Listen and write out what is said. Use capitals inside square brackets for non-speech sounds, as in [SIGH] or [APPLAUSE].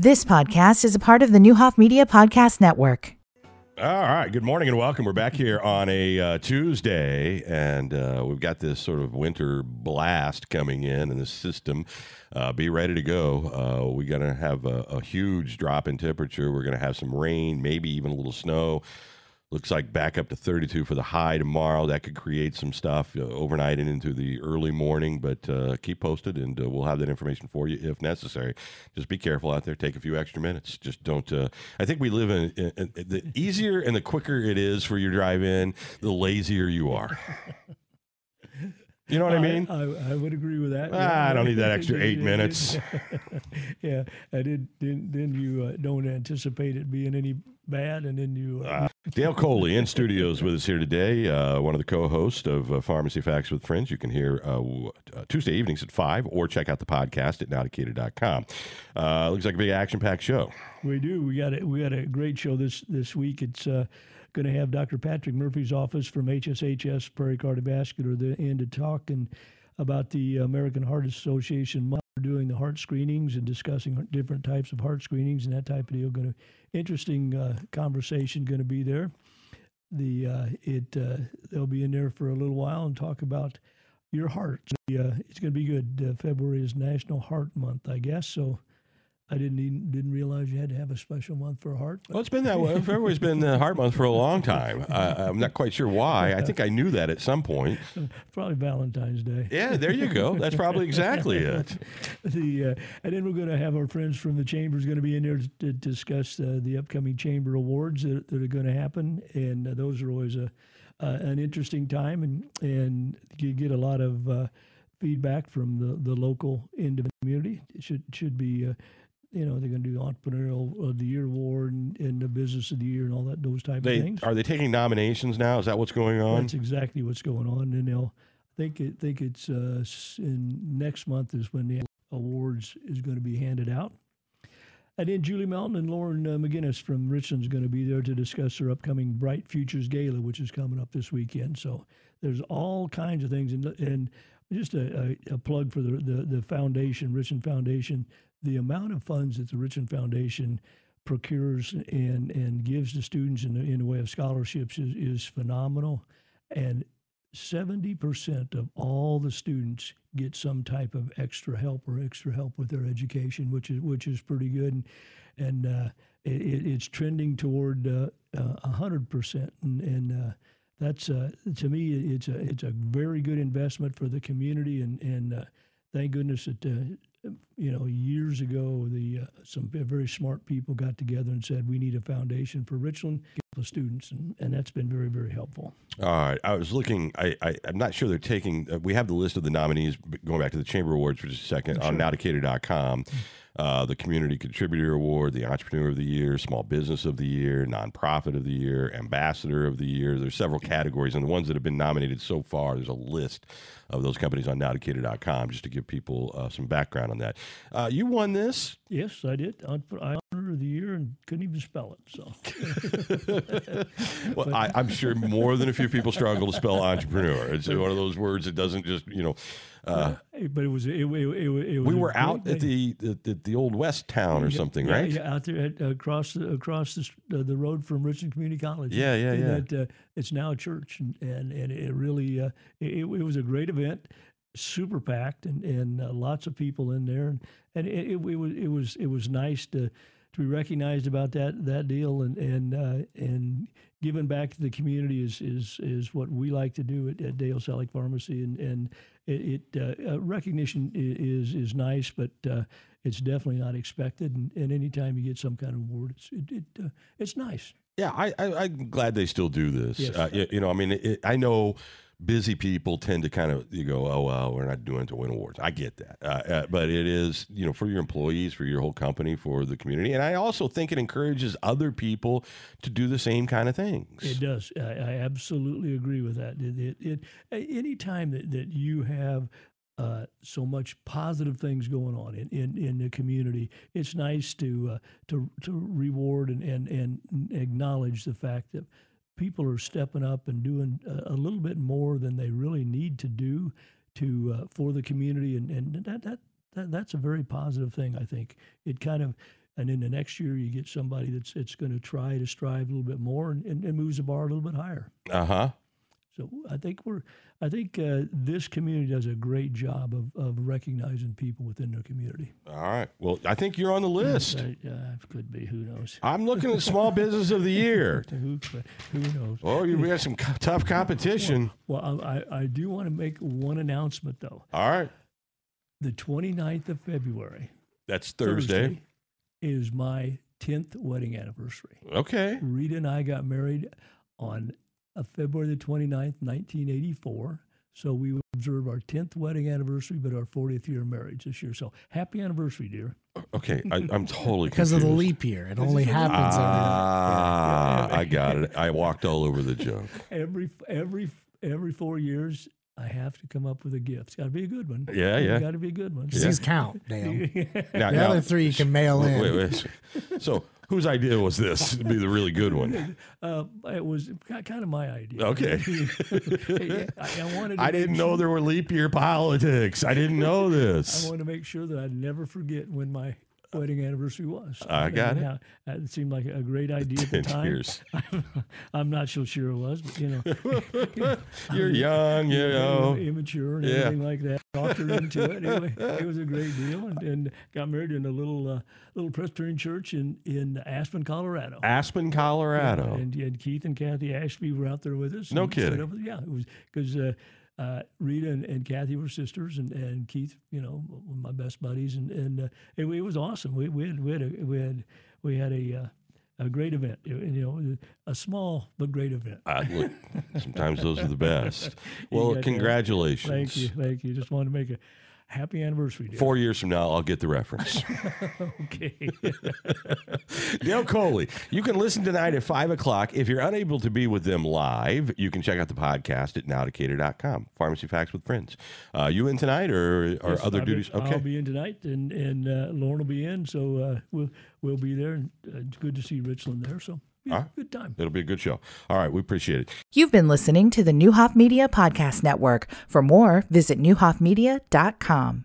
This podcast is a part of the Neuhoff Media Podcast Network. All right. Good morning and welcome. We're back here on a uh, Tuesday, and uh, we've got this sort of winter blast coming in in the system. Uh, be ready to go. Uh, we're going to have a, a huge drop in temperature. We're going to have some rain, maybe even a little snow. Looks like back up to 32 for the high tomorrow. That could create some stuff uh, overnight and into the early morning, but uh, keep posted and uh, we'll have that information for you if necessary. Just be careful out there. Take a few extra minutes. Just don't. Uh, I think we live in, in, in, the easier and the quicker it is for your drive in, the lazier you are. [LAUGHS] You know what I, I mean? I, I, would agree with that. Ah, yeah. I don't need that extra eight [LAUGHS] minutes. [LAUGHS] yeah, I did. Then, then you uh, don't anticipate it being any bad, and then you. Uh, uh, Dale Colee in studios with us here today. Uh, one of the co-hosts of uh, Pharmacy Facts with Friends. You can hear uh, Tuesday evenings at five, or check out the podcast at nowdecatur.com. Uh, looks like a big action-packed show. We do. We got a, we got a great show this this week. It's going to have Dr. Patrick Murphy's office from HSHS Prairie Cardiovascular end to talk and about the American Heart Association doing the heart screenings and discussing different types of heart screenings and that type of deal. Going to interesting uh, conversation going to be there. The uh, it uh, they'll be in there for a little while and talk about your heart. Uh, it's going to be good. Uh, February is National Heart Month, I guess. So I didn't even, didn't realize you had to have a special month for heart. Well, it's been that way. February's been the heart month for a long time. Uh, I'm not quite sure why. I think I knew that at some point. [LAUGHS] Probably Valentine's Day. Yeah, there you go. That's probably exactly [LAUGHS] it. the uh, and then we're going to have our friends from the chambers going to be in there to, to discuss uh, the upcoming chamber awards that, that are going to happen, and uh, those are always a an interesting time, and and you get a lot of uh, feedback from the, the local end of the community. It should should be uh, you know they're going to do entrepreneurial of the year award and, and, the business of the year and all that those type they, of things. Are they taking nominations now? Is that what's going on? That's exactly what's going on, and they'll I think it, think it's uh, in next month is when the awards is going to be handed out. And then Julie Melton and Lauren uh, McGinnis from Richland is going to be there to discuss their upcoming Bright Futures Gala, which is coming up this weekend. So there's all kinds of things, and, and just a, a, a plug for the, the, the foundation, Richland Foundation the amount of funds that the Richland Foundation procures and, and gives to students in the, in the way of scholarships is, is phenomenal. And 70% of all the students get some type of extra help or extra help with their education, which is which is pretty good, and, and uh, it, it's trending toward uh, uh, 100%. And, and uh, that's uh, to me, it's a it's a very good investment for the community, and and uh, thank goodness that you know, years ago, the uh, some very smart people got together and said we need a foundation for Richland the students, and, and that's been very very helpful. All right, I was looking. I, I am not sure they're taking. Uh, we have the list of the nominees going back to the Chamber Awards for just a second sure. on nowdecatur.com. Uh, the Community Contributor Award, the Entrepreneur of the Year, Small Business of the Year, Nonprofit of the Year, Ambassador of the Year. There's several categories, and the ones that have been nominated so far, there's a list of those companies on nowdecatur.com just to give people uh, some background on that. Uh, you won this. Yes, I did. I, I of the year and couldn't even spell it. So, [LAUGHS] well, I, am sure more than a few people struggle to spell entrepreneur. It's one of those words that doesn't just you know. Uh, but it was it, it, it, it was we were out at the, the, the old West Town or something, yeah, right? Yeah, out there at, across the, across the, uh, the road from Richland Community College. Yeah, yeah, yeah. It, uh, it's now a church, and and, and it really uh, it, it was a great event super packed and, and uh, lots of people in there. And, and it, it, it, was it was it was nice to to be recognized about that that deal and and uh, and giving back to the community is is is what we like to do at, at Dale Selick Pharmacy. And and it, it uh, uh, recognition is is nice but uh, it's definitely not expected. And, and anytime you get some kind of award it's it, it uh, it's nice. Yeah I, I am glad they still do this. Yes. Uh, you, you, know I mean I know busy people tend to kind of you go, oh well, we're not doing it to win awards. I get that, uh, uh, but it is you know for your employees, for your whole company, for the community, and I also think it encourages other people to do the same kind of things. It does. I, I absolutely agree with that. It, it, it any time that, that you have uh, so much positive things going on in, in, in the community. It's nice to uh, to to reward and, and and acknowledge the fact that people are stepping up and doing a, a little bit more than they really need to do to uh, for the community, and, and that, that that that's a very positive thing. I think it kind of and then the next year you get somebody that's it's going to try to strive a little bit more and, and, and moves the bar a little bit higher. Uh huh. So I think we're, I think uh, this community does a great job of, of recognizing people within their community. All right. Well, I think you're on the list. Uh, uh, could be, who knows? I'm looking at Small [LAUGHS] Business of the Year. Who, who knows? Oh, you got some co- tough competition. Well, I, I I do want to make one announcement though. All right. The 29th of February, That's Thursday. is my 10th wedding anniversary. Okay. Rita and I got married on uh, February the 29th, 1984. So we will observe our 10th wedding anniversary, but our 40th year of marriage this year. So happy anniversary, dear. Okay. I, I'm totally because of the leap year. It only happens every. Ah, I got it. I walked all over the joke. [LAUGHS] Every every every four years, I have to come up with a gift. It's got to be a good one. Yeah, yeah. Got to be a good one. Because these count, damn. [LAUGHS] Now, The now- other three you can mail in. wait, wait. So, whose idea was this to be the really good one? [LAUGHS] Uh, it was kind of my idea. Okay. [LAUGHS] I, I wanted. To I didn't sure- know there were leap year politics. I didn't know [LAUGHS] this. I want to make sure that I'd never forget when my wedding anniversary was. I got And, it. yeah, It seemed like a great [LAUGHS] idea at the time. years. [LAUGHS] I'm not so sure it was, but you know, [LAUGHS] You're young, you know. immature and Yeah. everything like that. Talked her into it. Anyway, it was a great deal, and, and got married in a little uh, little Presbyterian church in in Aspen, Colorado. Aspen, Colorado. And, and Keith and Kathy Ashby were out there with us. No kidding. up- yeah, it was because uh, uh, Rita and, and Kathy were sisters, and, and Keith, you know, my best buddies, and and uh, it, it was awesome. We, we had we had a, we had we had a uh, a great event. You know, a small but great event. Uh, look, sometimes those are the best. [LAUGHS] Well, that. congratulations. Thank you, thank you. Just wanted to make a happy anniversary. Dear. Four years from now, I'll get the reference. [LAUGHS] Okay. [LAUGHS] Dale Colee. You can listen tonight at 5 o'clock. If you're unable to be with them live, you can check out the podcast at nowdecatur.com. Pharmacy Facts with Friends. Uh, you in tonight or, or Yes, other I'll be- duties? Okay. I'll be in tonight, and and uh, Lauren will be in, so uh, we'll we'll be there. And uh, it's good to see Richland there. So yeah, All right. good time. It'll be a good show. All right. We appreciate it. You've been listening to the Neuhoff Media Podcast Network. For more, visit neuhoffmedia.com.